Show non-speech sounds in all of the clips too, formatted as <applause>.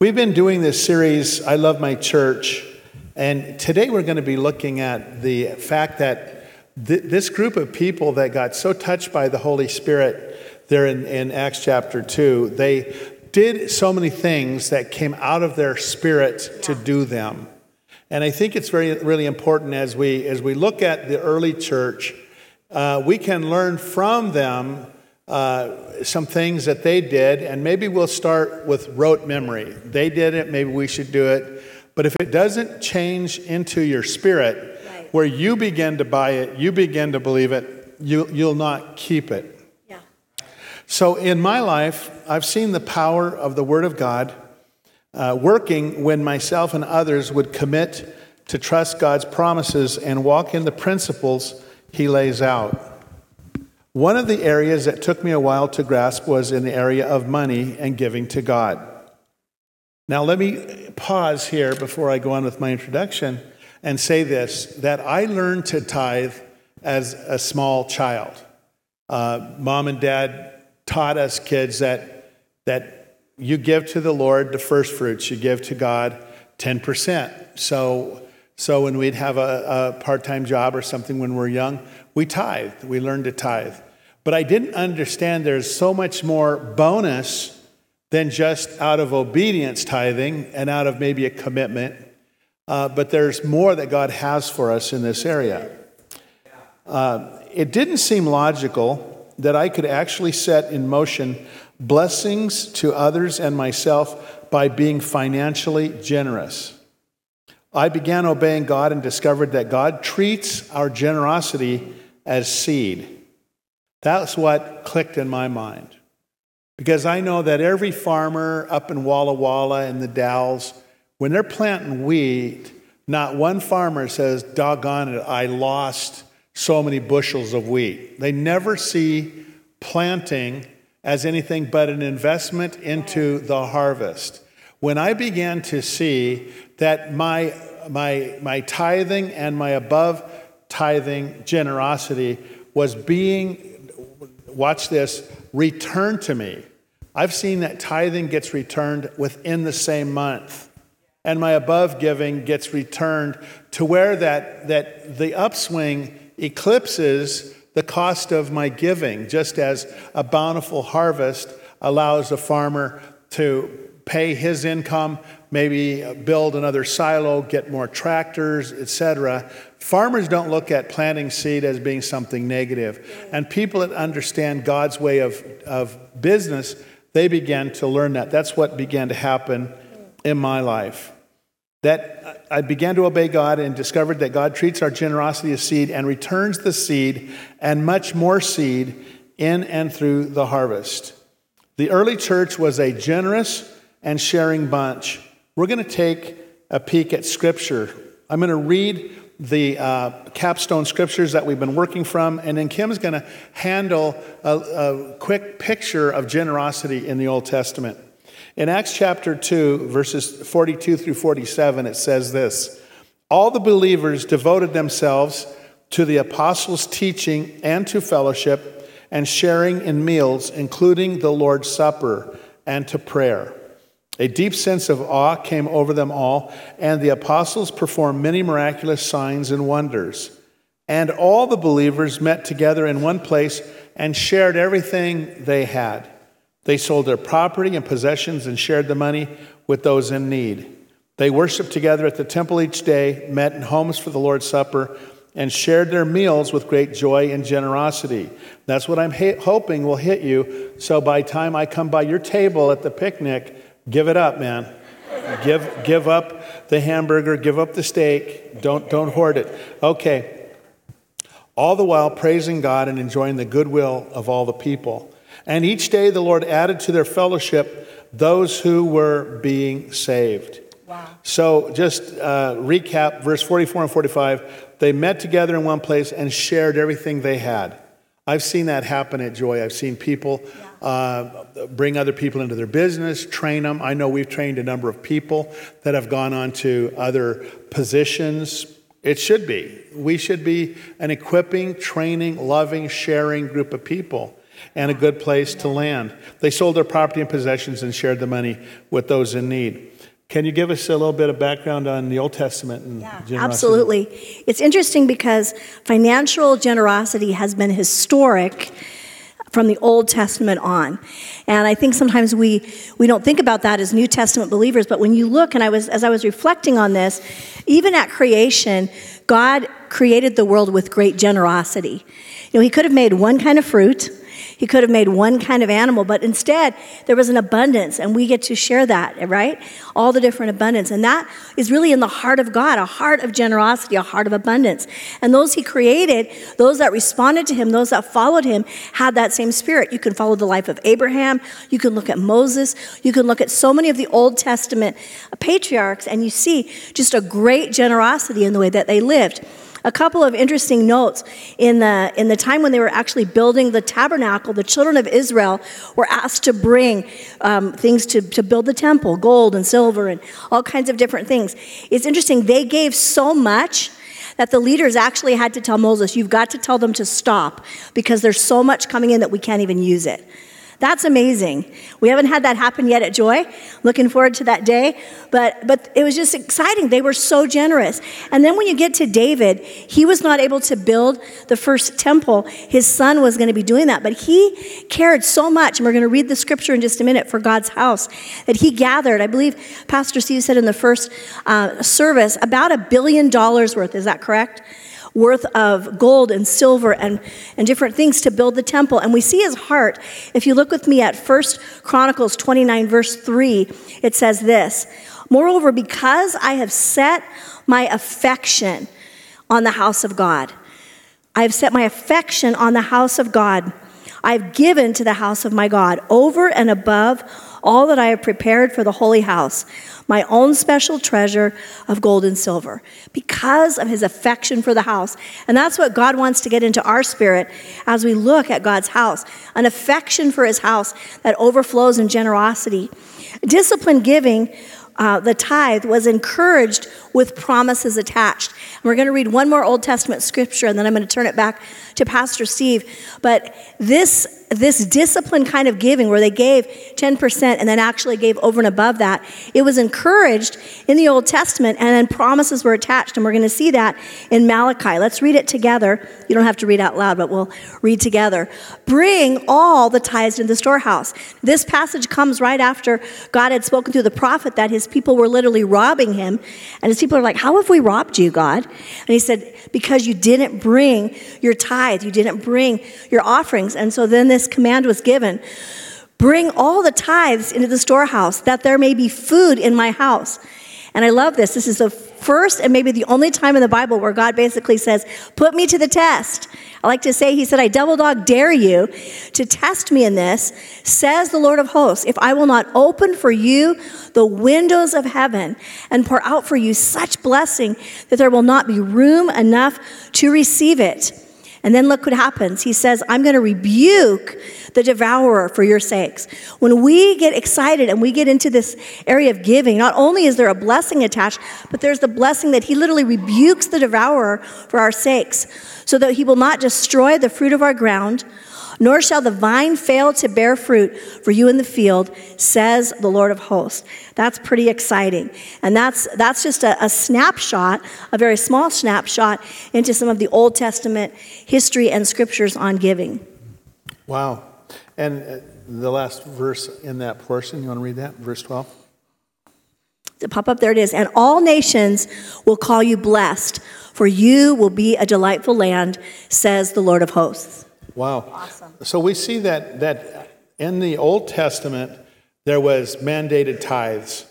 We've been doing this series, I Love My Church, and today we're going to be looking at the fact that th- this group of people that got so touched by the Holy Spirit there in, in Acts chapter 2, they did so many things that came out of their spirit to do them. And I think it's very, really important as we, as we look at the early church, uh, we can learn from them uh, some things that they did, and maybe we'll start with rote memory. They did it, maybe we should do it. But if it doesn't change into your spirit, right. where you begin to buy it, you begin to believe it, you, you'll not keep it. Yeah. So in my life, I've seen the power of the Word of God uh, working when myself and others would commit to trust God's promises and walk in the principles He lays out. One of the areas that took me a while to grasp was in the area of money and giving to God. Now, let me pause here before I go on with my introduction and say this that I learned to tithe as a small child. Uh, Mom and dad taught us kids that, that you give to the Lord the first fruits, you give to God 10%. So, so when we'd have a, a part time job or something when we're young, we tithe. We learned to tithe. But I didn't understand there's so much more bonus than just out of obedience tithing and out of maybe a commitment. Uh, but there's more that God has for us in this area. Uh, it didn't seem logical that I could actually set in motion blessings to others and myself by being financially generous. I began obeying God and discovered that God treats our generosity as seed. That's what clicked in my mind. Because I know that every farmer up in Walla Walla and the Dalles, when they're planting wheat, not one farmer says, doggone it, I lost so many bushels of wheat. They never see planting as anything but an investment into the harvest. When I began to see that my, my, my tithing and my above tithing generosity was being watch this, return to me. I've seen that tithing gets returned within the same month. And my above giving gets returned to where that, that the upswing eclipses the cost of my giving, just as a bountiful harvest allows a farmer to pay his income, maybe build another silo, get more tractors, etc. Farmers don't look at planting seed as being something negative. And people that understand God's way of, of business, they began to learn that. That's what began to happen in my life. That I began to obey God and discovered that God treats our generosity as seed and returns the seed and much more seed in and through the harvest. The early church was a generous, and sharing bunch. We're going to take a peek at Scripture. I'm going to read the uh, capstone scriptures that we've been working from, and then Kim's going to handle a, a quick picture of generosity in the Old Testament. In Acts chapter 2, verses 42 through 47, it says this All the believers devoted themselves to the apostles' teaching and to fellowship and sharing in meals, including the Lord's Supper, and to prayer. A deep sense of awe came over them all, and the apostles performed many miraculous signs and wonders. And all the believers met together in one place and shared everything they had. They sold their property and possessions and shared the money with those in need. They worshiped together at the temple each day, met in homes for the Lord's Supper, and shared their meals with great joy and generosity. That's what I'm ha- hoping will hit you. So by time I come by your table at the picnic, Give it up, man. give, give up the hamburger, give up the steak. Don't, don't hoard it. Okay. All the while praising God and enjoying the goodwill of all the people. And each day the Lord added to their fellowship those who were being saved. Wow. So just uh, recap verse 44 and 45. They met together in one place and shared everything they had. I've seen that happen at Joy. I've seen people uh, bring other people into their business, train them. I know we've trained a number of people that have gone on to other positions. It should be. We should be an equipping, training, loving, sharing group of people. and a good place to land. They sold their property and possessions and shared the money with those in need. Can you give us a little bit of background on the Old Testament and Yeah, generosity? absolutely. It's interesting because financial generosity has been historic from the Old Testament on. And I think sometimes we, we don't think about that as New Testament believers, but when you look, and I was, as I was reflecting on this, even at creation, God created the world with great generosity. You know, He could have made one kind of fruit, He could have made one kind of animal, but instead there was an abundance, and we get to share that, right? All the different abundance. And that is really in the heart of God, a heart of generosity, a heart of abundance. And those He created, those that responded to Him, those that followed Him, had that same spirit. You can follow the life of Abraham, you can look at Moses, you can look at so many of the Old Testament patriarchs, and you see just a great generosity in the way that they lived a couple of interesting notes. In the in the time when they were actually building the tabernacle the children of israel were asked to bring um, things to, to build the temple gold and silver and all kinds of different things. It's interesting they gave so much that the leaders actually had to tell moses you've got to tell them to stop because there's so much coming in that we can't even use it that's amazing. We haven't had that happen yet at Joy. Looking forward to that day. But, but it was just exciting. They were so generous. And then when you get to David, he was not able to build the first temple. His son was going to be doing that. But he cared so much, and we're going to read the scripture in just a minute for God's house, that he gathered, I believe Pastor Steve said in the first uh, service, about a billion dollars worth. Is that correct? Worth of gold and silver and, and different things to build the temple. And we see his heart. If you look with me at First Chronicles 29, verse 3, it says this Moreover, because I have set my affection on the house of God, I have set my affection on the house of God. I've given to the house of my God over and above all that I have prepared for the holy house, my own special treasure of gold and silver, because of his affection for the house. And that's what God wants to get into our spirit as we look at God's house an affection for his house that overflows in generosity. Disciplined giving uh, the tithe was encouraged with promises attached. And we're going to read one more Old Testament scripture, and then I'm going to turn it back to Pastor Steve. But this this disciplined kind of giving where they gave 10% and then actually gave over and above that it was encouraged in the old testament and then promises were attached and we're going to see that in malachi. Let's read it together. You don't have to read out loud but we'll read together. Bring all the tithes into the storehouse. This passage comes right after god had spoken through the prophet that his people were literally robbing him and his people are like how have we robbed you god? And he said because you didn't bring your tithe you didn't bring your offerings. And so then this command was given Bring all the tithes into the storehouse, that there may be food in my house. And I love this. This is the first and maybe the only time in the Bible where God basically says, Put me to the test. I like to say, He said, I double dog dare you to test me in this, says the Lord of hosts, if I will not open for you the windows of heaven and pour out for you such blessing that there will not be room enough to receive it. And then look what happens. He says, I'm going to rebuke the devourer for your sakes. When we get excited and we get into this area of giving, not only is there a blessing attached, but there's the blessing that he literally rebukes the devourer for our sakes, so that he will not destroy the fruit of our ground, nor shall the vine fail to bear fruit for you in the field, says the Lord of hosts. That's pretty exciting. And that's, that's just a, a, snapshot, a very small snapshot into some of the Old Testament history and scriptures on giving. Wow. And uh, the last verse in that portion, you want to read that? Verse 12? To pop up, there it is. And all nations will call you blessed, for you will be a delightful land, says the Lord of hosts. Wow. Awesome. So we see that, that in the Old Testament, there was mandated tithes.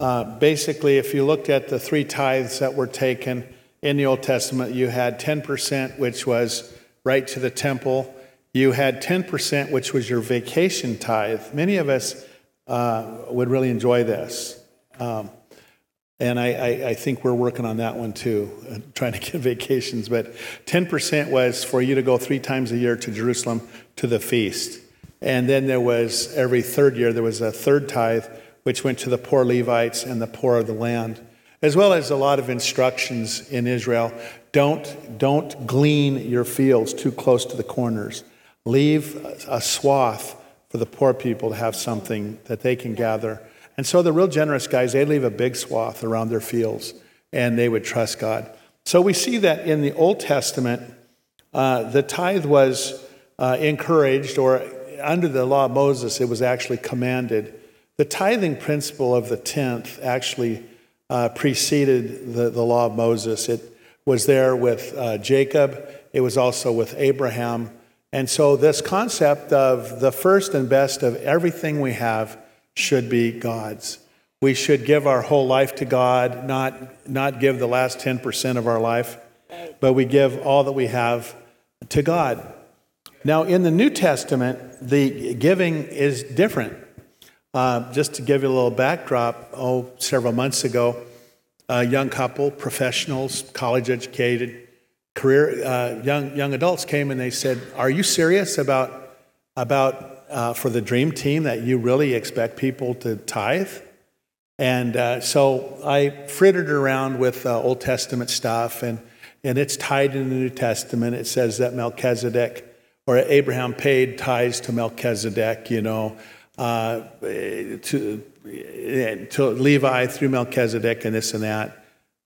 Uh, basically, if you looked at the three tithes that were taken in the Old Testament, you had 10%, which was right to the temple. You had 10%, which was your vacation tithe. Many of us uh, would really enjoy this. Um, and I, I, I, think we're working on that one too, uh, trying to get <laughs> vacations. But 10% was for you to go three times a year to Jerusalem to the feast. And then there was every third year, there was a third tithe, which went to the poor Levites and the poor of the land, as well as a lot of instructions in Israel. Don't, don't glean your fields too close to the corners. leave a swath for the poor people to have something that they can gather. And so the real generous guys, they leave a big swath around their fields and they would trust God. So we see that in the Old Testament, uh, the tithe was uh, encouraged, or under the law of Moses, it was actually commanded. The tithing principle of the tenth actually uh, preceded the, the law of Moses. It was there with uh, Jacob, it was also with Abraham. And so, this concept of the first and best of everything we have should be God's. We should give our whole life to God, not, not give the last 10% of our life, but we give all that we have to God. Now, in the New Testament, the giving is different. Uh, just to give you a little backdrop, oh, several months ago, a young couple, professionals, college educated, career, uh, young, young adults came and they said, Are you serious about, about uh, for the dream team that you really expect people to tithe? And uh, so I frittered around with uh, Old Testament stuff, and, and it's tied in the New Testament. It says that Melchizedek or Abraham paid tithes to Melchizedek, you know, uh, to, to Levi through Melchizedek and this and that.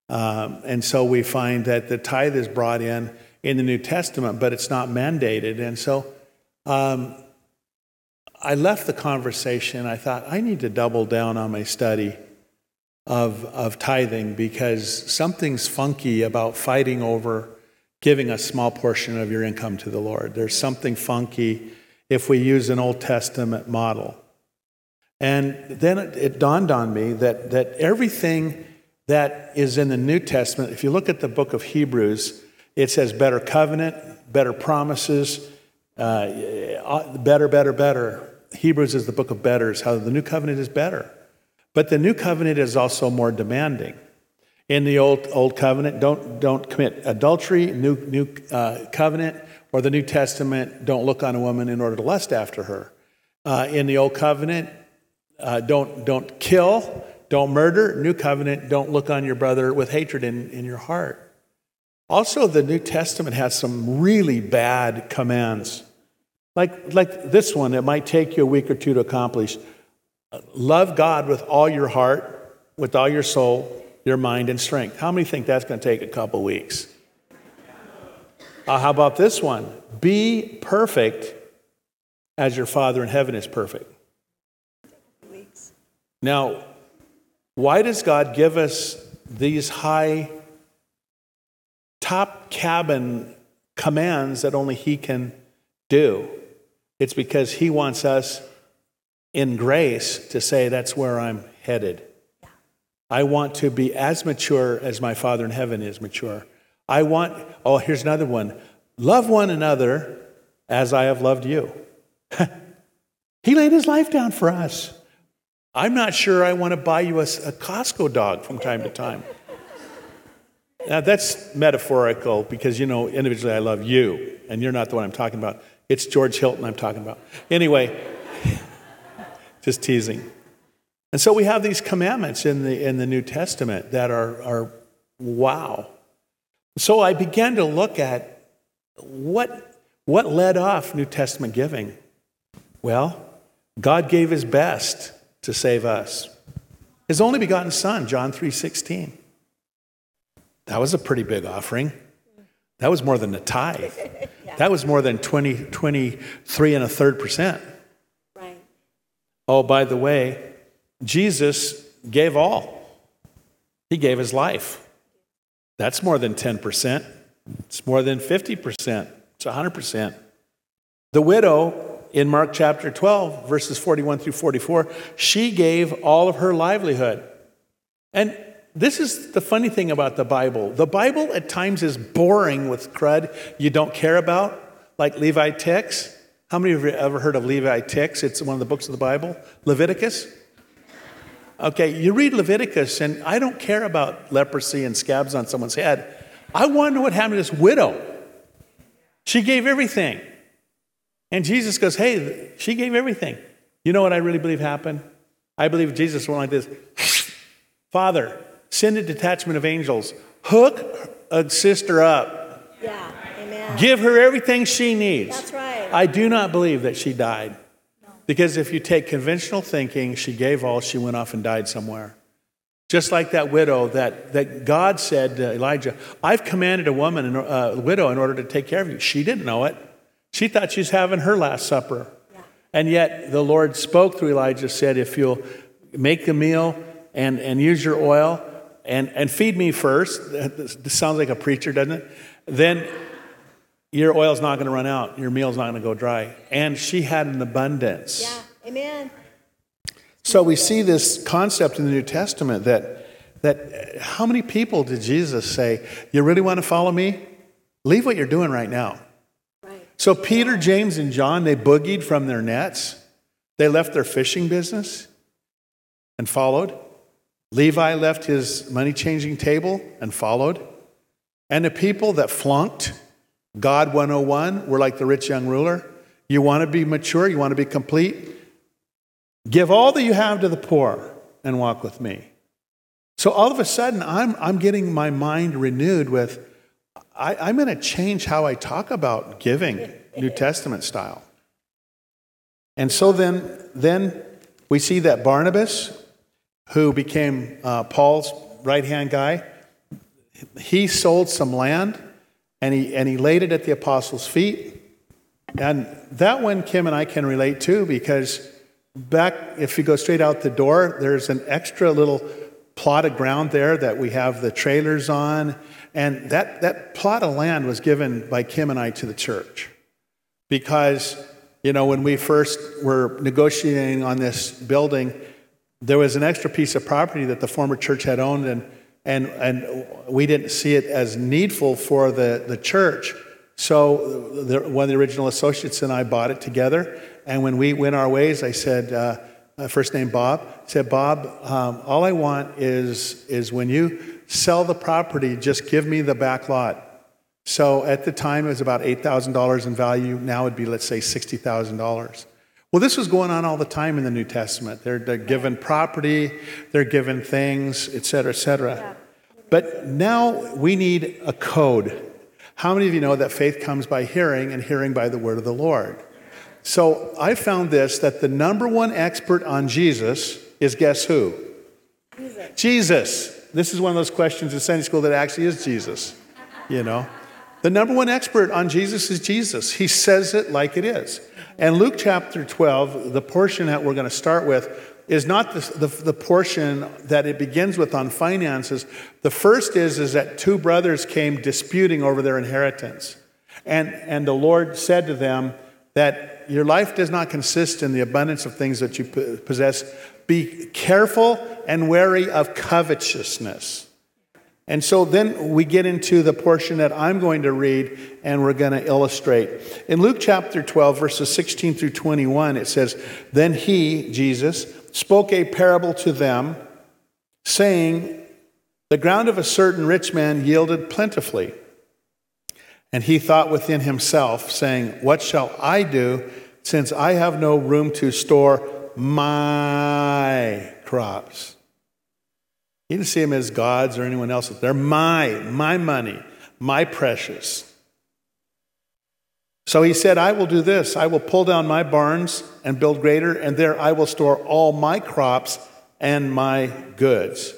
Um, and so we find that the tithe is brought in in the New Testament, but it's not mandated. And so um, I left the conversation. I thought, I need to double down on my study of, of tithing because something's funky about fighting over giving a small portion of your income to the Lord. There's something funky if we use an Old Testament model. And then it, it dawned on me that, that everything that is in the New Testament, if you look at the book of Hebrews, it says better covenant, better promises, uh, better, better, better. Hebrews is the book of betters, how the new covenant is better. But the new covenant is also more demanding. In the old, old covenant, don't, don't commit adultery. New, new uh, covenant or the New Testament, don't look on a woman in order to lust after her. Uh, in the old covenant, uh, don't, don't kill, don't murder. New covenant, don't look on your brother with hatred in, in your heart. Also, the New Testament has some really bad commands like, like this one, it might take you a week or two to accomplish. Love God with all your heart, with all your soul, your mind, and strength. How many think that's going to take a couple weeks? Uh, how about this one? Be perfect as your Father in heaven is perfect. Now, why does God give us these high, top cabin commands that only He can do? It's because He wants us in grace to say, that's where I'm headed. I want to be as mature as my Father in heaven is mature. I want, oh, here's another one love one another as I have loved you. <laughs> he laid his life down for us. I'm not sure I want to buy you a, a Costco dog from time to time. Now, that's metaphorical because, you know, individually I love you, and you're not the one I'm talking about. It's George Hilton I'm talking about. Anyway, <laughs> just teasing. And so we have these commandments in the, in the New Testament that are, are wow. So I began to look at what, what led off New Testament giving. Well, God gave his best to save us. His only begotten son, John 3:16. That was a pretty big offering. That was more than a tithe. <laughs> yeah. That was more than 20, 23 and a third percent. Right. Oh, by the way, Jesus gave all. He gave his life. That's more than 10%. It's more than 50%. It's 100%. The widow in Mark chapter 12, verses 41 through 44, she gave all of her livelihood. And this is the funny thing about the Bible. The Bible at times is boring with crud you don't care about, like Levi Leviticus. How many of you ever heard of Levi Leviticus? It's one of the books of the Bible. Leviticus. Okay, you read Leviticus, and I don't care about leprosy and scabs on someone's head. I wonder what happened to this widow. She gave everything. And Jesus goes, Hey, she gave everything. You know what I really believe happened? I believe Jesus went like this Father, Send a detachment of angels. Hook a sister up. Yeah, amen. Give her everything she needs. That's right. I do not believe that she died. Because if you take conventional thinking, she gave all, she went off and died somewhere. Just like that widow that, that God said to Elijah, I've commanded a woman, a uh, widow, in order to take care of you. She didn't know it. She thought she was having her last supper. Yeah. And yet the Lord spoke through Elijah, said, If you'll make the meal and, and use your oil and, and feed me first, this sounds like a preacher, doesn't it? Then your oil's not going to run out. Your meal's not going to go dry. And she had an abundance. Yeah, amen. So we see this concept in the New Testament that, that how many people did Jesus say, You really want to follow me? Leave what you're doing right now. Right. So Peter, James, and John, they boogied from their nets. They left their fishing business and followed. Levi left his money changing table and followed. And the people that flunked God 101, we're like the rich young ruler. You want to be mature, you want to be complete. Give all that you have to the poor and walk with me. So all of a sudden, I'm, I'm getting my mind renewed with I, am going to change how I talk about giving, New Testament style. And so then, then we see that Barnabas, who became uh, Paul's right hand guy, he sold some land and he, and he laid it at the apostles' feet. And that one Kim and I can relate to because back, if you go straight out the door, there's an extra little plot of ground there that we have the trailers on. And that, that plot of land was given by Kim and I to the church. Because, you know, when we first were negotiating on this building, there was an extra piece of property that the former church had owned, and and, and we didn't see it as needful for the, the church. So the, one of the original associates and I bought it together. And when we went our ways, I said, uh, first name Bob, said, Bob, um, all I want is, is when you sell the property, just give me the back lot. So at the time, it was about $8,000 in value. Now it'd be, let's say, $60,000. Well, this was going on all the time in the New Testament. They're, they're given property, they're given things, et cetera, et cetera. Yeah. But now we need a code. How many of you know that faith comes by hearing and hearing by the word of the Lord? So I found this that the number one expert on Jesus is guess who? Jesus. Jesus. This is one of those questions in Sunday school that actually is Jesus, you know. The number one expert on Jesus is Jesus. He says it like it is. And Luke chapter 12, the portion that we're going to start with, is not the, the, the, portion that it begins with on finances. The first is, is that two brothers came disputing over their inheritance. And, and the Lord said to them that your life does not consist in the abundance of things that you possess. Be careful and wary of covetousness. And so then we get into the portion that I'm going to read and we're going to illustrate. In Luke chapter 12, verses 16 through 21, it says, Then he, Jesus, spoke a parable to them, saying, The ground of a certain rich man yielded plentifully. And he thought within himself, saying, What shall I do since I have no room to store my crops? He didn't see them as gods or anyone else. They're my, my money, my precious. So he said, I will do this. I will pull down my barns and build greater, and there I will store all my crops and my goods.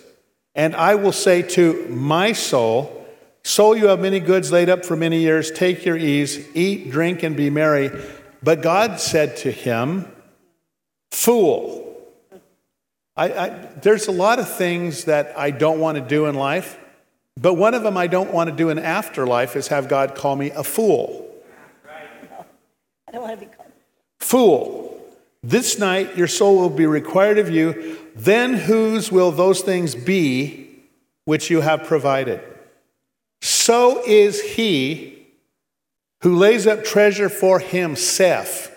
And I will say to my soul, Soul, you have many goods laid up for many years. Take your ease, eat, drink, and be merry. But God said to him, Fool, I, I, there's a lot of things that I don't want to do in life, but one of them I don't want to do in afterlife is have God call me a fool. No, I don't want to be called. Fool. This night your soul will be required of you. Then whose will those things be which you have provided? So is he who lays up treasure for himself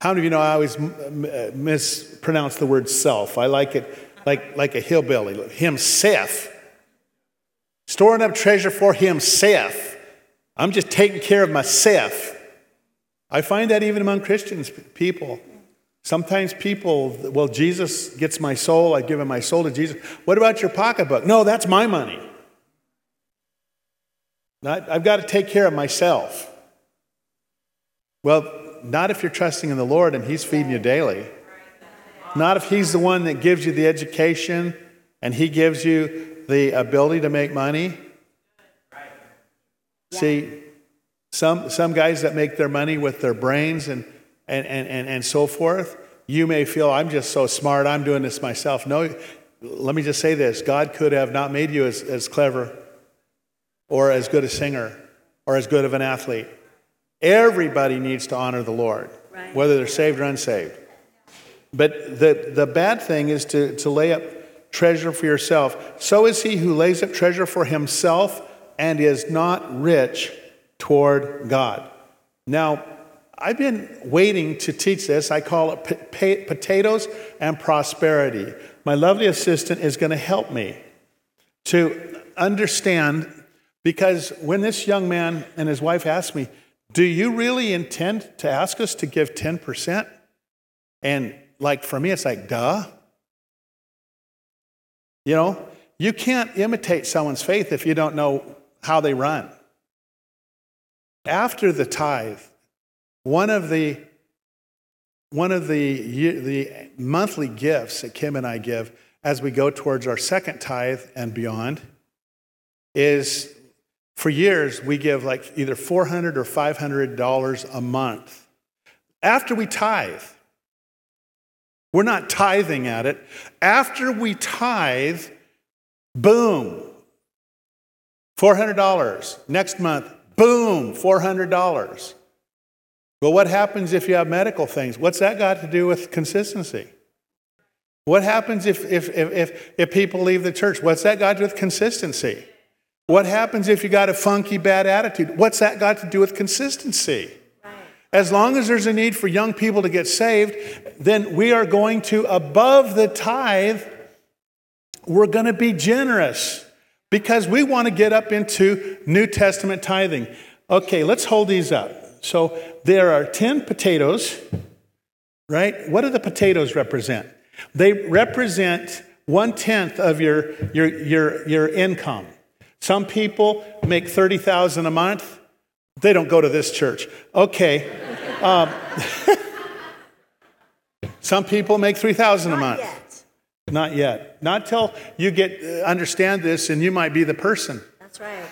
how many of you know I always uh, mispronounce the word self? I like it like, like a hillbilly. Himself. Storing up treasure for himself. I'm just taking care of myself. I find that even among Christians, people. Sometimes people, well, Jesus gets my soul. I've given my soul to Jesus. What about your pocketbook? No, that's my money. I've got to take care of myself. Well, not if you're trusting in the Lord and He's feeding you daily. Not if He's the one that gives you the education and He gives you the ability to make money. See, some, some guys that make their money with their brains and, and, and, and, and so forth, you may feel, I'm just so smart, I'm doing this myself. No, let me just say this God could have not made you as, as clever or as good a singer or as good of an athlete. Everybody needs to honor the Lord, right. whether they're saved or unsaved. But the, the bad thing is to, to lay up treasure for yourself. So is he who lays up treasure for himself and is not rich toward God. Now, I've been waiting to teach this. I call it potatoes and prosperity. My lovely assistant is going to help me to understand because when this young man and his wife asked me, Do you really intend to ask us to give 10%? And like for me, it's like, duh. You know, you can't imitate someone's faith if you don't know how they run. After the tithe, one of the one of the, the monthly gifts that Kim and I give as we go towards our second tithe and beyond is for years we give like either 400 or 500 dollars a month after we tithe we're not tithing at it after we tithe boom $400 next month boom $400 but what happens if you have medical things? What's that got to do with consistency? What happens if, if, if, if, people leave the church? What's that got to do with consistency? What happens if you got a funky, bad attitude? What's that got to do with consistency? As long as there's a need for young people to get saved, then we are going to, above the tithe, we're going to be generous because we want to get up into New Testament tithing. Okay, let's hold these up. So there are 10 potatoes, right? What do the potatoes represent? They represent one tenth of your, your, your, your income. Some people make 30,000 a month. They don't go to this church. Okay. Um, <laughs> some people make 3,000 a month. Yet. Not yet. Not till you get uh, understand this and you might be the person. That's right.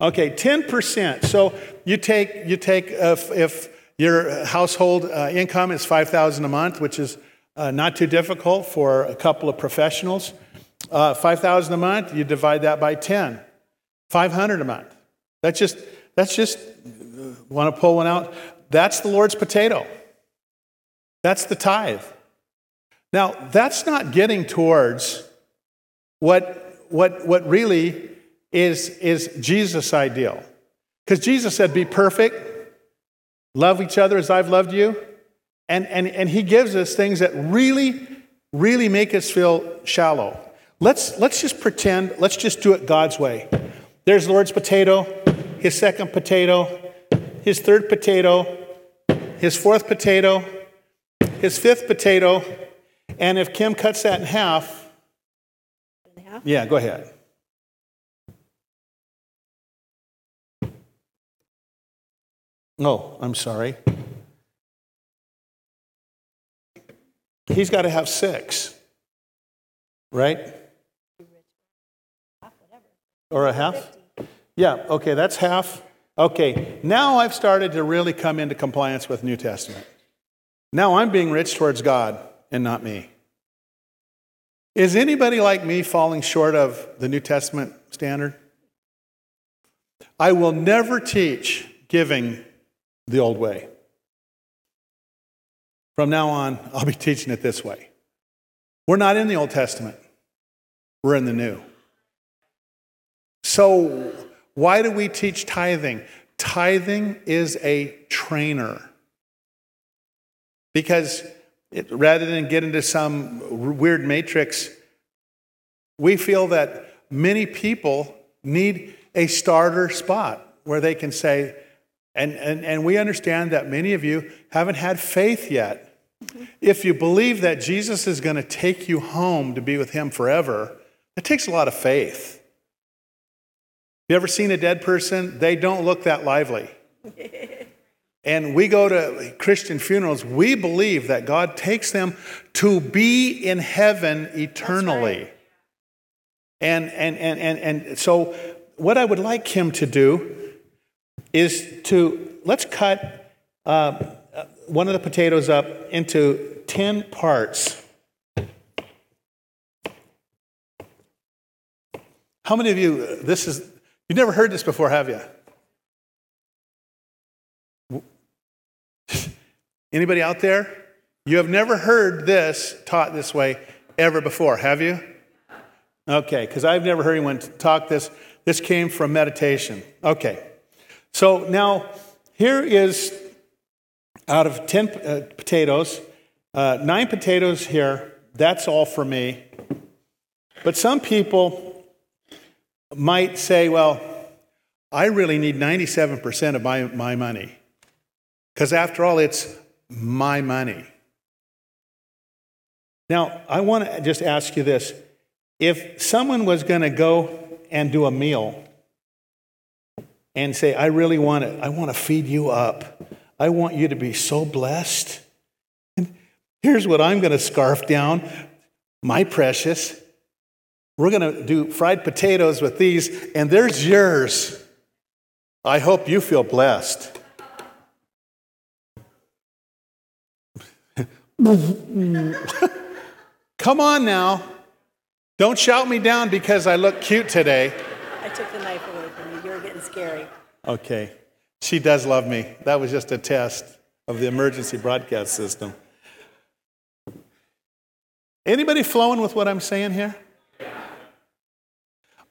Okay, 10%. So you take, you take if, if your household uh, income is 5000 a month, which is uh, not too difficult for a couple of professionals. Uh, 5000 a month, you divide that by 10. 500 a month. That's just, that's just, want to pull one out? That's the Lord's potato. That's the tithe. Now, that's not getting towards what, what, what really is, is Jesus' ideal. Because Jesus said, Be perfect, love each other as I've loved you. And, and, and he gives us things that really, really make us feel shallow. Let's, let's just pretend, let's just do it God's way. There's Lord's potato, his second potato, his third potato, his fourth potato, his fifth potato, and if Kim cuts that in half, in half? yeah, go ahead. No, I'm sorry. He's got to have six, right? Or a half? Yeah, okay, that's half. Okay, now I've started to really come into compliance with New Testament. Now I'm being rich towards God and not me. Is anybody like me falling short of the New Testament standard? I will never teach giving the old way. From now on, I'll be teaching it this way. We're not in the Old Testament, we're in the New. So, why do we teach tithing? Tithing is a trainer. Because it, rather than get into some weird matrix, we feel that many people need a starter spot where they can say, and, and, and we understand that many of you haven't had faith yet. Mm-hmm. If you believe that Jesus is going to take you home to be with him forever, it takes a lot of faith. You ever seen a dead person? They don't look that lively. <laughs> and we go to Christian funerals, we believe that God takes them to be in heaven eternally. Right. And, and, and, and, and so, what I would like him to do is to let's cut uh, one of the potatoes up into 10 parts. How many of you, this is, you've never heard this before, have you? Anybody out there? You have never heard this taught this way ever before, have you? Okay, because I've never heard anyone talk this. This came from meditation. Okay, so now here is out of 10 uh, potatoes, uh, nine potatoes here. That's all for me. But some people might say, well, I really need 97% of my, my money. Because after all, it's my money. Now, I want to just ask you this. If someone was going to go and do a meal and say, I really want to, I want to feed you up. I want you to be so blessed. And here's what I'm going to scarf down, my precious. We're going to do fried potatoes with these, and there's yours. I hope you feel blessed. <laughs> Come on now. Don't shout me down because I look cute today. I took the knife away from you. You're getting scary. Okay. She does love me. That was just a test of the emergency broadcast system. Anybody flowing with what I'm saying here?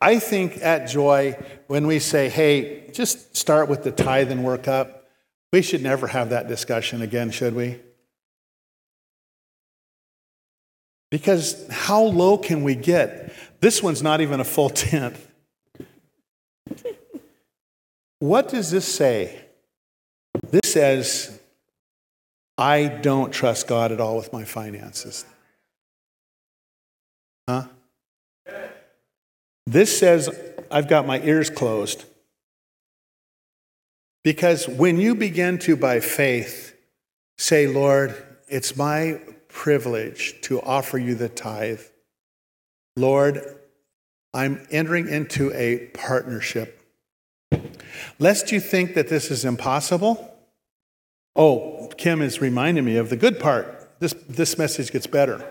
I think at Joy, when we say, hey, just start with the tithe and work up, we should never have that discussion again, should we? Because how low can we get? This one's not even a full <laughs> tenth. What does this say? This says, I don't trust God at all with my finances. Huh? This says, I've got my ears closed. Because when you begin to, by faith, say, Lord, it's my privilege to offer you the tithe, Lord, I'm entering into a partnership. Lest you think that this is impossible. Oh, Kim is reminding me of the good part. This, this message gets better.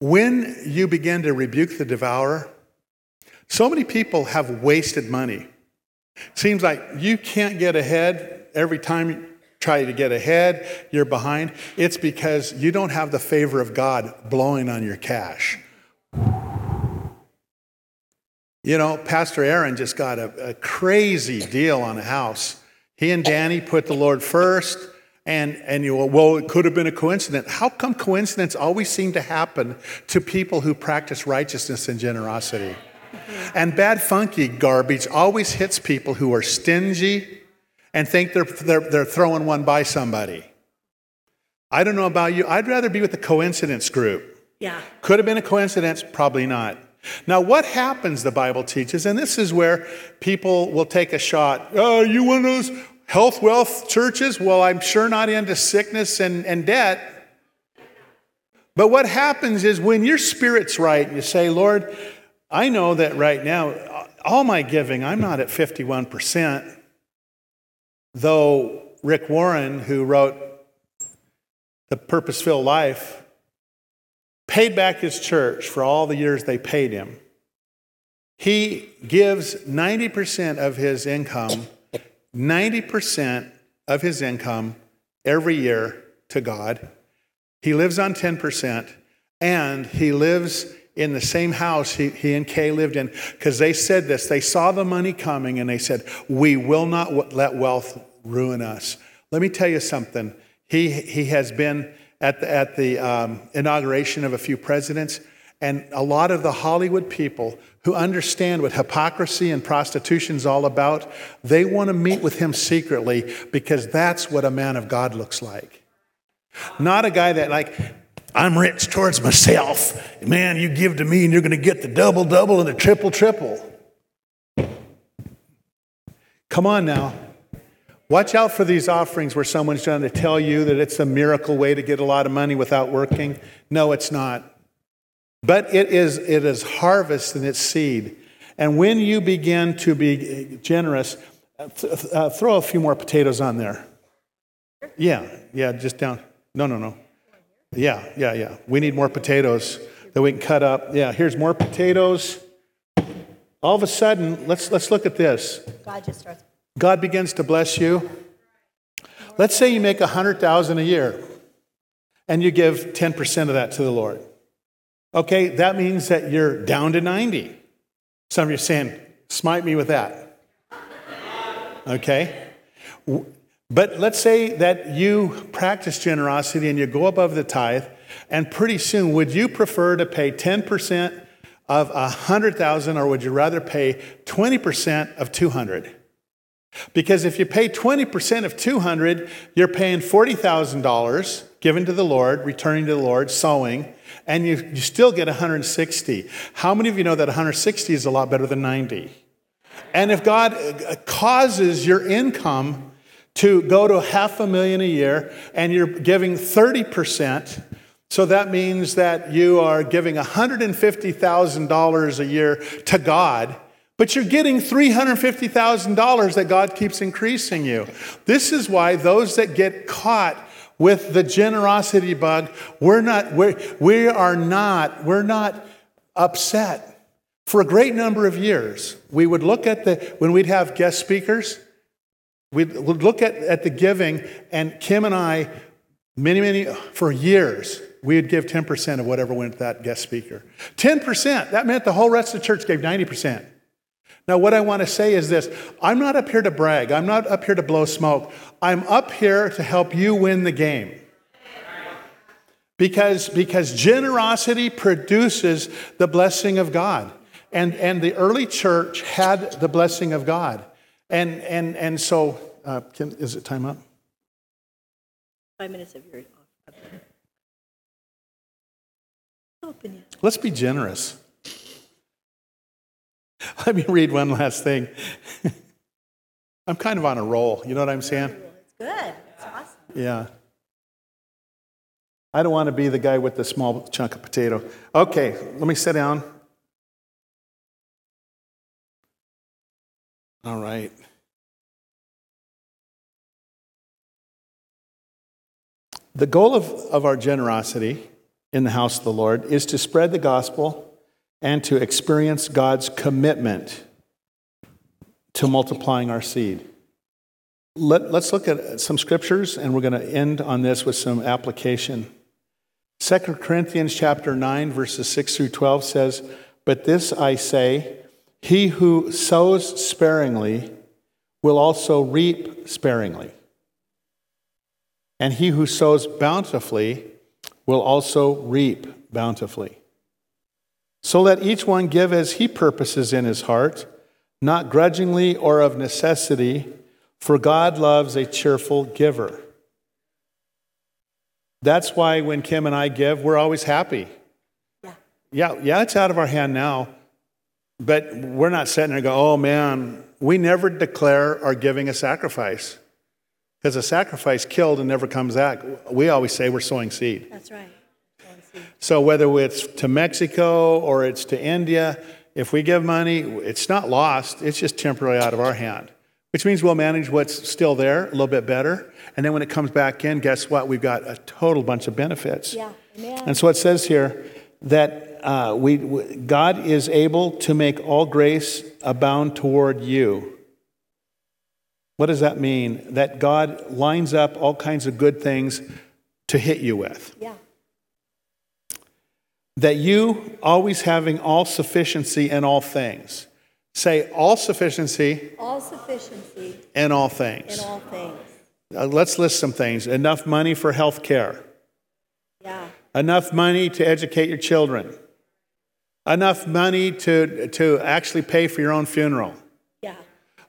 When you begin to rebuke the devourer, so many people have wasted money. Seems like you can't get ahead every time you try to get ahead, you're behind. It's because you don't have the favor of God blowing on your cash. You know, Pastor Aaron just got a, a crazy deal on a house. He and Danny put the Lord first. And, and you well, it could have been a coincidence. How come coincidence always seem to happen to people who practice righteousness and generosity? And bad, funky garbage always hits people who are stingy and think they're, they're, they're throwing one by somebody. I don't know about you. I'd rather be with the coincidence group. Yeah. Could have been a coincidence, probably not. Now, what happens, the Bible teaches, and this is where people will take a shot. Oh, you one of those Health, wealth churches? Well, I'm sure not into sickness and, and debt. But what happens is when your spirit's right, and you say, Lord, I know that right now, all my giving, I'm not at 51%. Though Rick Warren, who wrote The Purposeful Life, paid back his church for all the years they paid him. He gives 90% of his income 90% of his income every year to God. He lives on 10%, and he lives in the same house he, he and Kay lived in because they said this. They saw the money coming and they said, We will not let wealth ruin us. Let me tell you something. He, he has been at the, at the um, inauguration of a few presidents. And a lot of the Hollywood people who understand what hypocrisy and prostitution is all about, they want to meet with him secretly because that's what a man of God looks like. Not a guy that, like, I'm rich towards myself. Man, you give to me and you're going to get the double double and the triple triple. Come on now. Watch out for these offerings where someone's trying to tell you that it's a miracle way to get a lot of money without working. No, it's not. But it is, it is harvest and it's seed. And when you begin to be generous, uh, uh, throw a few more potatoes on there. Yeah, yeah, just down. No, no, no. Yeah, yeah, yeah. We need more potatoes that we can cut up. Yeah, here's more potatoes. All of a sudden, let's, let's look at this. God just starts. God begins to bless you. Let's say you make 100000 a year and you give 10% of that to the Lord. Okay, that means that you're down to 90. Some of you are saying, smite me with that. Okay? But let's say that you practice generosity and you go above the tithe, and pretty soon, would you prefer to pay 10% of 100,000 or would you rather pay 20% of 200? Because if you pay 20% of 200, you're paying $40,000 given to the Lord, returning to the Lord, sowing, and you, you still get 160. How many of you know that 160 is a lot better than 90? And if God uh, causes your income to go to half a million a year and you're giving 30%, so that means that you are giving $150,000 a year to God, but you're getting $350,000 that God keeps increasing you. This is why those that get caught with the generosity bug, we're not, we're, we are not, we're not upset. For a great number of years, we would look at the, when we'd have guest speakers, we'd look at, at the giving, and Kim and I, many, many, for years, we would give 10% of whatever went to that guest speaker. 10%, that meant the whole rest of the church gave 90%. Now, what I want to say is this I'm not up here to brag, I'm not up here to blow smoke. I'm up here to help you win the game. Because, because generosity produces the blessing of God. And, and the early church had the blessing of God. And, and, and so, uh, can, is it time up? Five minutes of your. Let's be generous. Let me read one last thing. <laughs> I'm kind of on a roll. You know what I'm saying? Good. It's awesome. Yeah. I don't want to be the guy with the small chunk of potato. Okay, let me sit down. All right. The goal of, of our generosity in the house of the Lord is to spread the gospel and to experience God's commitment to multiplying our seed. Let, us look at some scriptures and we're going to end on this with some application. 2 Corinthians chapter 9 verses 6 through 12 says, "But this I say, he who sows sparingly will also reap sparingly. And he who sows bountifully will also reap bountifully. So let each one give as he purposes in his heart, not grudgingly or of necessity, for God loves a cheerful giver. That's why when Kim and I give, we're always happy. Yeah. Yeah, yeah, it's out of our hand now, but we're not sitting there going, oh man, we never declare our giving a sacrifice. Because a sacrifice killed and never comes back. We always say we're sowing seed. That's right. So whether it's to Mexico or it's to India, if we give money, it's not lost, it's just temporarily out of our hand, which means we'll manage what's still there a little bit better. And then when it comes back in, guess what? We've got a total bunch of benefits. Yeah. Amen. And so it says here that uh, we, God is able to make all grace abound toward you what does that mean? That God lines up all kinds of good things to hit you with. Yeah. That you always having all sufficiency in all things. Say all sufficiency. All sufficiency. In all things. In all things. Uh, let's list some things. Enough money for health care. Yeah. Enough money to educate your children. Enough money to, to actually pay for your own funeral Yeah.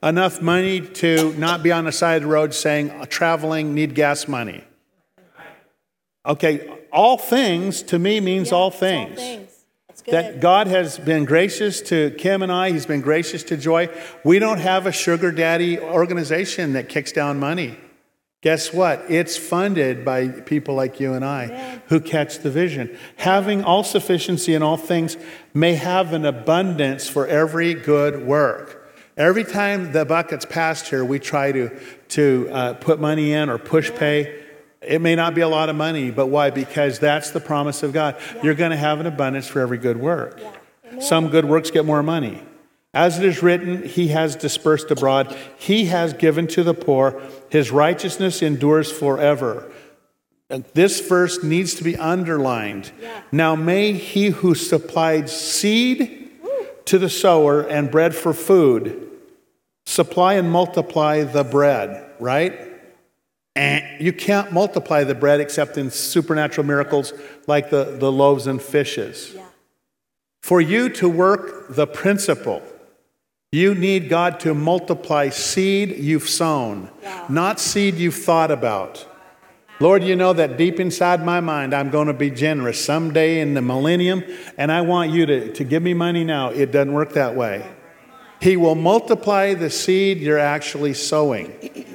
enough money to not be on the side of the road saying, traveling, need gas money. Okay, all things to me means yeah, all things. All things. That God has been gracious to Kim and I, He's been gracious to Joy. We don't have a sugar daddy organization that kicks down money. Guess what? It's funded by people like you and I who catch the vision. Having all sufficiency in all things may have an abundance for every good work. Every time the bucket's passed here, we try to, to uh, put money in or Pushpay. It may not be a lot of money, but why? Because that's the promise of God. You're going to have an abundance for every good work. Some good works get more money. As it is written, He has dispersed abroad, He has given to the poor, His righteousness endures forever. This verse needs to be underlined. Now, may He who supplied seed to the sower and bread for food supply and multiply the bread, right? And you can't multiply the bread except in supernatural miracles like the, the loaves and fishes. Yeah. For you to work the principle, you need God to multiply seed you've sown, Wow. not seed you've thought about. Lord, you know that deep inside my mind, I'm going to be generous someday in the millennium, and I want you to, to give me money now. It doesn't work that way. He will multiply the seed you're actually sowing.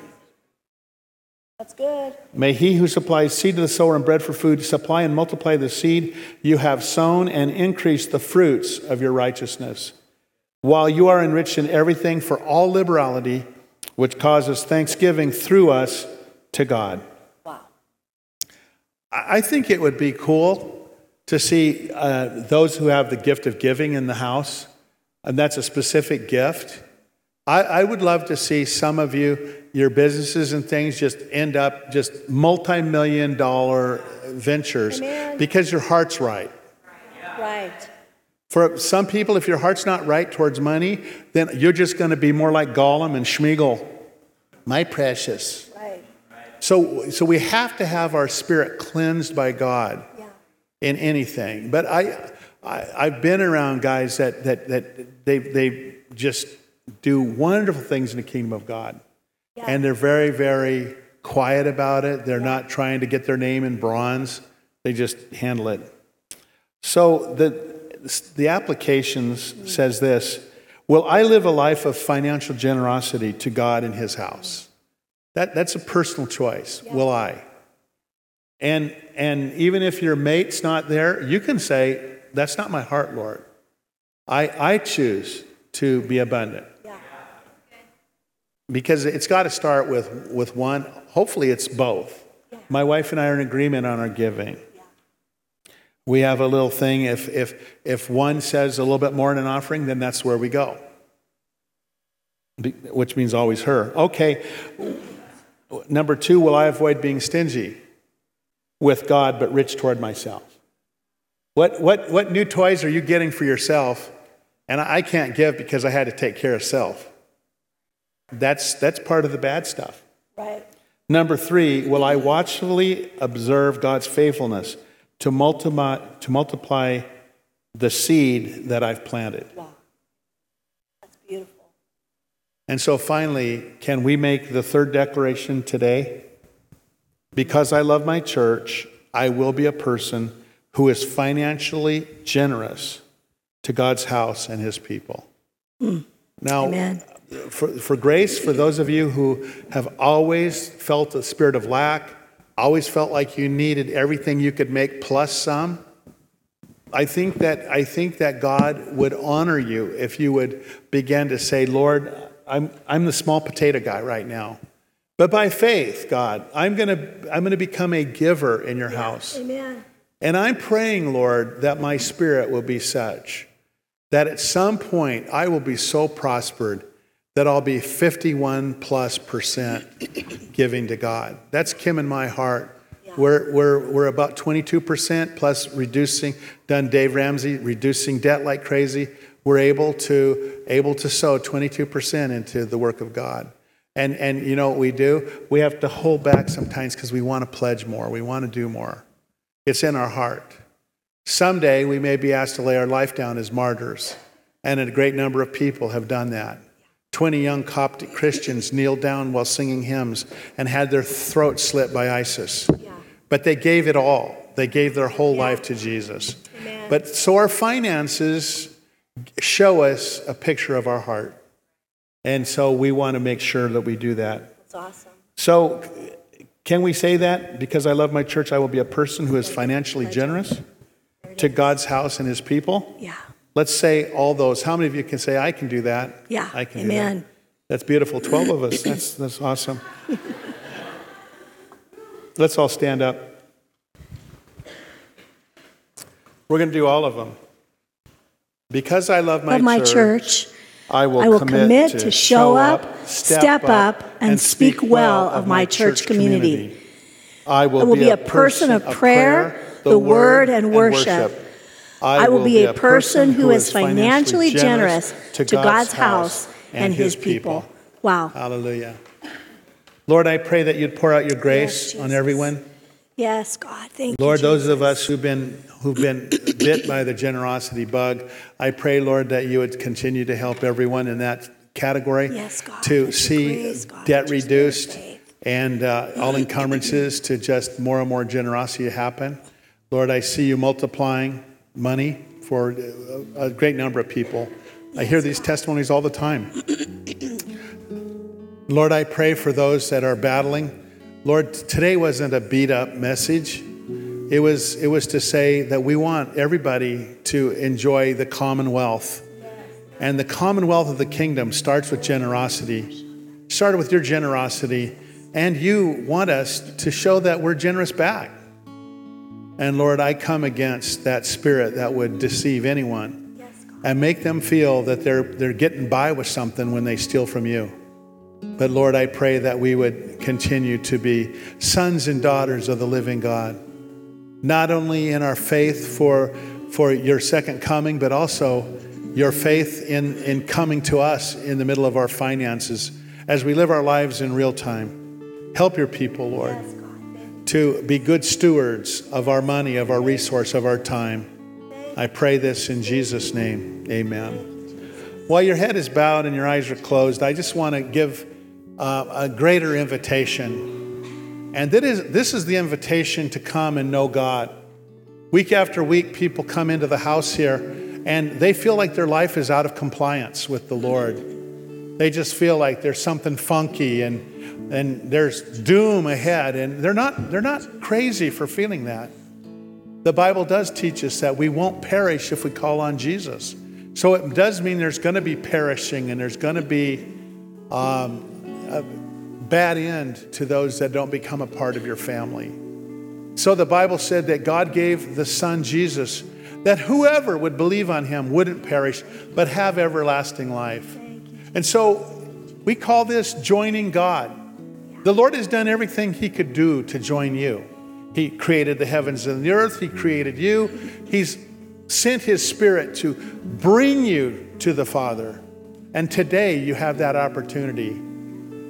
That's good. May he who supplies seed to the sower and bread for food supply and multiply the seed you have sown and increase the fruits of your righteousness, while you are enriched in everything for all liberality, which causes thanksgiving through us to God. Wow. I I think it would be cool to see uh, those who have the gift of giving in the house, and that's a specific gift. I, I would love to see some of you, your businesses and things, just end up just multi million dollar ventures Amen. because your heart's right. Right. For some people, if your heart's not right towards money, then you're just going to be more like Gollum and Smeagol. My precious. Right. So, so we have to have our spirit cleansed by God Yeah. in anything. But I, I, I've been around guys that, that, that they, they just do wonderful things in the kingdom of God. Yeah. And they're very, very quiet about it. They're not trying to get their name in bronze, they just handle it. So the, the applications says this Will I live a life of financial generosity to God in his house? That, that's a personal choice. Will I? And, and even if your mate's not there, you can say, That's not my heart, Lord. I, I choose to be abundant. Because it's got to start with, with one. Hopefully, it's both. My wife and I are in agreement on our giving. We have a little thing. If, if, if one says a little bit more in an offering, then that's where we go, Be- which means always her. Okay. Number two, will I avoid being stingy with God but rich toward myself? What, what, what new toys are you getting for yourself? And I can't give because I had to take care of self. That's, that's part of the bad stuff. Right. Number three, will I watchfully observe God's faithfulness to multiply, to multiply the seed that I've planted? Wow. That's beautiful. And so finally, can we make the third declaration today? Because I love my church, I will be a person who is financially generous to God's house and his people. Hmm. Now, Amen. For, for grace, for those of you who have always felt a spirit of lack, always felt like you needed everything you could make plus some, I think that I think that God would honor you if you would begin to say, Lord, I'm, I'm the small potato guy right now. But by faith, God, I'm gonna I'm gonna become a giver in your house. Amen. And I'm praying, Lord, that my spirit will be such that at some point I will be so prospered that I'll be 51 plus percent giving to God. That's Kim and my heart. We're, we're, we're about 22% plus reducing, done Dave Ramsey, reducing debt like crazy. We're able to, able to sow 22% into the work of God. And, and you know what we do? We have to hold back sometimes because we want to pledge more. We want to do more. It's in our heart. Someday we may be asked to lay our life down as martyrs, and a great number of people have done that. 20 young Coptic Christians kneeled down while singing hymns and had their throats slit by ISIS. But they gave it all. They gave their whole life to Jesus. Amen. But so our finances show us a picture of our heart. And so we want to make sure that we do that. That's awesome. So, can we say that? Because I love my church, I will be a person who is financially generous to God's house and his people? Yeah. Let's say all those. How many of you can say, I can do that? Yeah. I can Amen. that. That's beautiful. 12 of us. That's, <clears throat> that's awesome. Let's all stand up. We're going to do all of them. Because I love my my church, church, I will, I will commit to show up, step, step up, and speak well of my church community. I will, I will be a person of prayer, the word, and worship. I will be a person who is financially generous to God's house and his people. Wow. Hallelujah. Lord, I pray that you'd pour out your grace Yes, on everyone. Yes, God. Thank Lord, you. Lord, those of us who've been who've been <coughs> bit by the generosity bug, I pray, Lord, that you would continue to help everyone in that category Yes, God. To see grace, God, debt reduced and uh, all <coughs> encumbrances to just more and more generosity happen. Lord, I see you multiplying money for a, great number of people. I hear these testimonies all the time. <clears throat> Lord, I pray for those that are battling. Lord, today wasn't a beat up message. It was, it was to say that we want everybody to enjoy the commonwealth. And the commonwealth of the kingdom starts with generosity. Started with your generosity, and you want us to show that we're generous back. And Lord, I come against that spirit that would deceive anyone and make them feel that they're, they're getting by with something when they steal from you. But Lord, I pray that we would continue to be sons and daughters of the living God, not only in our faith for, for your second coming, but also your faith in, in coming to us in the middle of our finances as we live our lives in real time. Help your people, Lord Yes, to be good stewards of our money, of our resource, of our time. I pray this in Jesus' name. Amen. While your head is bowed and your eyes are closed, I just want to give uh, a greater invitation. And that is, this is the invitation to come and know God. Week after week, people come into the house here and they feel like their life is out of compliance with the Lord. They just feel like there's something funky and, and there's doom ahead. And they're not, they're not crazy for feeling that. The Bible does teach us that we won't perish if we call on Jesus. So it does mean there's going to be perishing and there's going to be um, a bad end to those that don't become a part of your family. So the Bible said that God gave the Son Jesus that whoever would believe on him wouldn't perish but have everlasting life. And so we call this joining God. The Lord has done everything he could do to join you. He created the heavens and the earth, he created you. He's sent his spirit to bring you to the Father. And today you have that opportunity.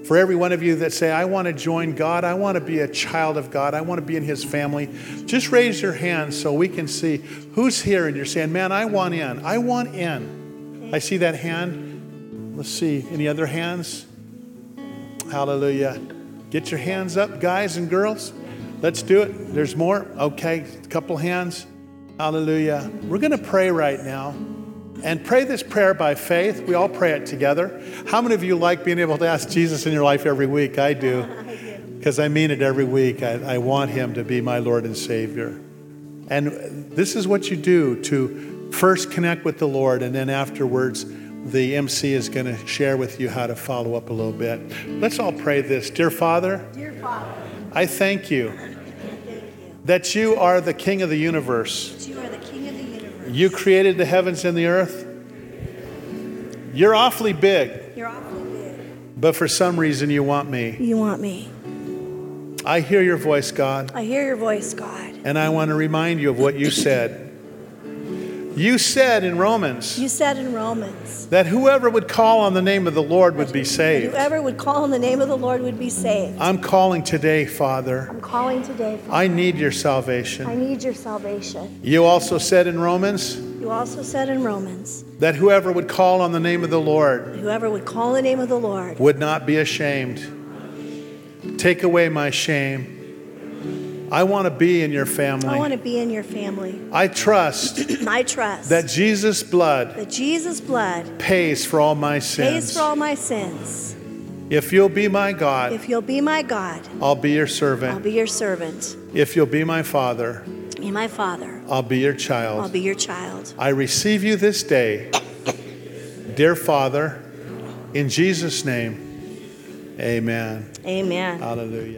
For every one of you that say, I want to join God, I want to be a child of God, I want to be in His family, just raise your hand so we can see who's here and you're saying, Man, I want in. I want in. I see that hand. Let's see. Any other hands? Hallelujah. Get your hands up, guys and girls. Let's do it. There's more. Okay, a couple hands. Hallelujah. We're going to pray right now and pray this prayer by faith. We all pray it together. How many of you like being able to ask Jesus in your life every week? <laughs> I do. Because I mean it every week. I, I want him to be my Lord and Savior. And this is what you do to first connect with the Lord, and then afterwards, the MC is going to share with you how to follow up a little bit. Let's all pray this. Dear Father, Dear Father, I thank you that you are the King of the universe. you are the King of the universe. You created the heavens and the earth. You're awfully big, You're awfully big. but for some reason you want me. You want me. I hear your voice, God, I hear your voice, God. and I want to remind you of what you said. You said in Romans You said in Romans, that whoever would call on the name of the Lord would be saved. whoever would call on the name of the Lord would be saved. I'm calling today, Father. I'm calling today. Father. I need your salvation. I need your salvation. You also said in Romans You also said in Romans, that whoever would call on the name of the Lord whoever would call on the name of the Lord would not be ashamed. Take away my shame. I want to be in your family. I want to be in your family. I trust <clears throat> I trust that Jesus' blood that Jesus' blood pays for all my sins. pays for all my sins. If you'll be my God, If you'll be my God, I'll be your servant. I'll be your servant. If you'll be my father, Be my father. I'll be your child. I'll be your child. I receive you this day, dear Father, in Jesus' name. Amen. Amen. Hallelujah.